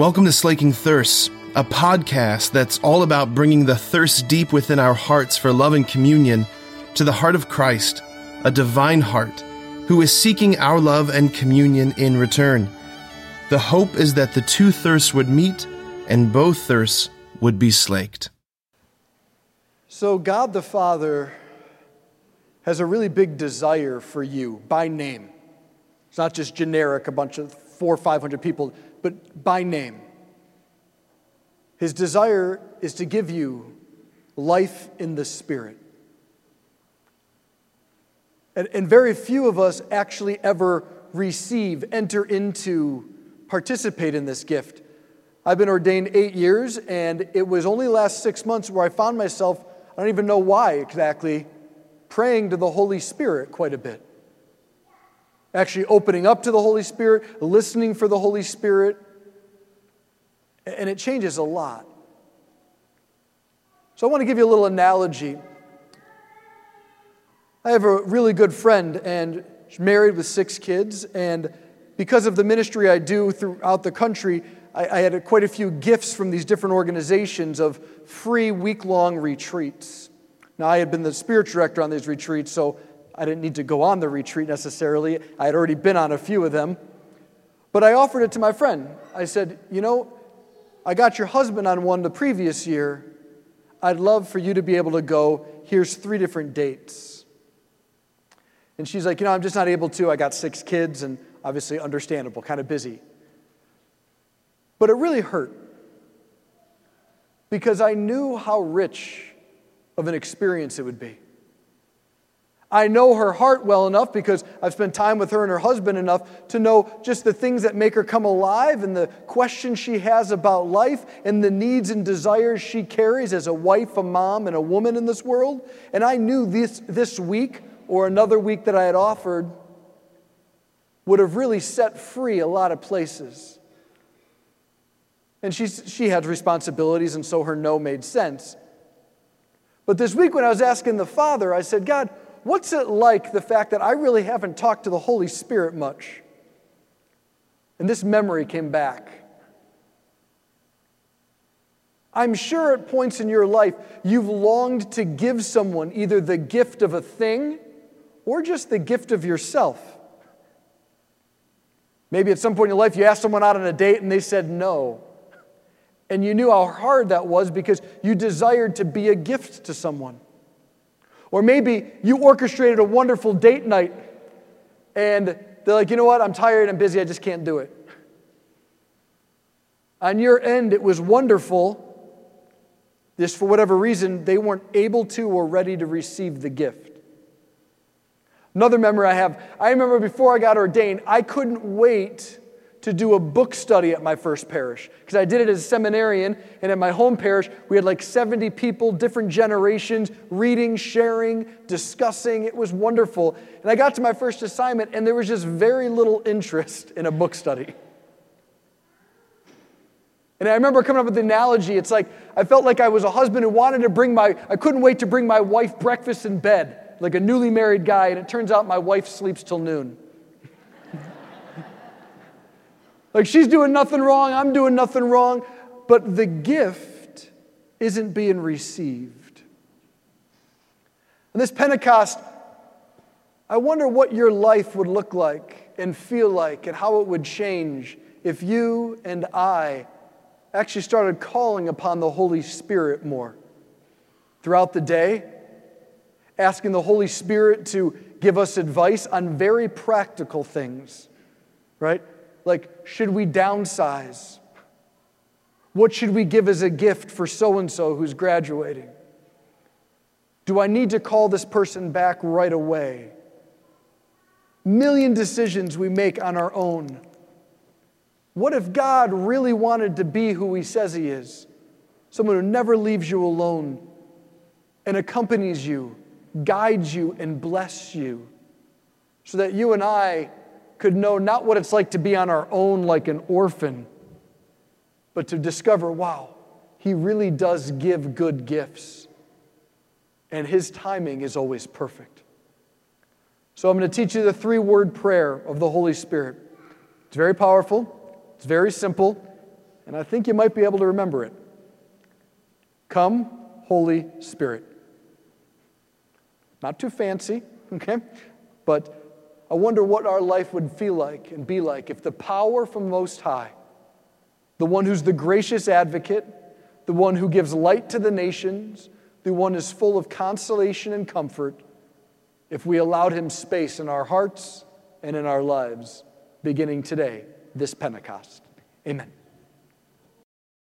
Welcome to Slaking Thirst, a podcast that's all about bringing the thirst deep within our hearts for love and communion to the heart of Christ, a divine heart, who is seeking our love and communion in return. The hope is that the two thirsts would meet and both thirsts would be slaked. So, God the Father has a really big desire for you by name. It's not just generic, a bunch of four or five hundred people, but by name. His desire is to give you life in the Spirit. And, and very few of us actually ever receive, enter into, participate in this gift. I've been ordained eight years, and it was only last six months where I found myself, I don't even know why exactly, praying to the Holy Spirit quite a bit. Actually, opening up to the Holy Spirit, listening for the Holy Spirit, and it changes a lot. So, I want to give you a little analogy. I have a really good friend, and married with six kids, and because of the ministry I do throughout the country, I, I had quite a few gifts from these different organizations of free week long retreats. Now, I had been the spiritual director on these retreats, so I didn't need to go on the retreat necessarily. I had already been on a few of them. But I offered it to my friend. I said, You know, I got your husband on one the previous year. I'd love for you to be able to go. Here's three different dates. And she's like, You know, I'm just not able to. I got six kids, and obviously understandable, kind of busy. But it really hurt because I knew how rich of an experience it would be. I know her heart well enough because I've spent time with her and her husband enough to know just the things that make her come alive and the questions she has about life and the needs and desires she carries as a wife, a mom, and a woman in this world. And I knew this, this week or another week that I had offered would have really set free a lot of places. And she, she had responsibilities, and so her no made sense. But this week, when I was asking the Father, I said, God, what's it like the fact that I really haven't talked to the Holy Spirit much? And this memory came back. I'm sure at points in your life you've longed to give someone either the gift of a thing or just the gift of yourself. Maybe at some point in your life you asked someone out on a date and they said no. And you knew how hard that was because you desired to be a gift to someone. Or maybe you orchestrated a wonderful date night and they're like, you know what, I'm tired, I'm busy, I just can't do it. On your end, it was wonderful. Just for whatever reason, they weren't able to or ready to receive the gift. Another memory I have I remember before I got ordained, I couldn't wait to do a book study at my first parish because I did it as a seminarian, and at my home parish, we had like 70 people, different generations, reading, sharing, discussing. It was wonderful. And I got to my first assignment, and there was just very little interest in a book study. And I remember coming up with the analogy. It's like I felt like I was a husband who wanted to bring my, I couldn't wait to bring my wife breakfast in bed, like a newly married guy, and it turns out my wife sleeps till noon. Like she's doing nothing wrong, I'm doing nothing wrong, but the gift isn't being received. And this Pentecost, I wonder what your life would look like and feel like and how it would change if you and I actually started calling upon the Holy Spirit more throughout the day, asking the Holy Spirit to give us advice on very practical things, right? Like, should we downsize? What should we give as a gift for so and so who's graduating? Do I need to call this person back right away? Million decisions we make on our own. What if God really wanted to be who He says He is? Someone who never leaves you alone and accompanies you, guides you, and blesses you, so that you and I could know not what it's like to be on our own like an orphan, but to discover wow, He really does give good gifts. And His timing is always perfect. So I'm going to teach you the three word prayer of the Holy Spirit. It's very powerful, it's very simple, And I think you might be able to remember it. Come, Holy Spirit. Not too fancy, okay? But I wonder what our life would feel like and be like if the power from Most High, the one who's the gracious advocate, the one who gives light to the nations, the one is full of consolation and comfort, if we allowed him space in our hearts and in our lives beginning today, this Pentecost. Amen.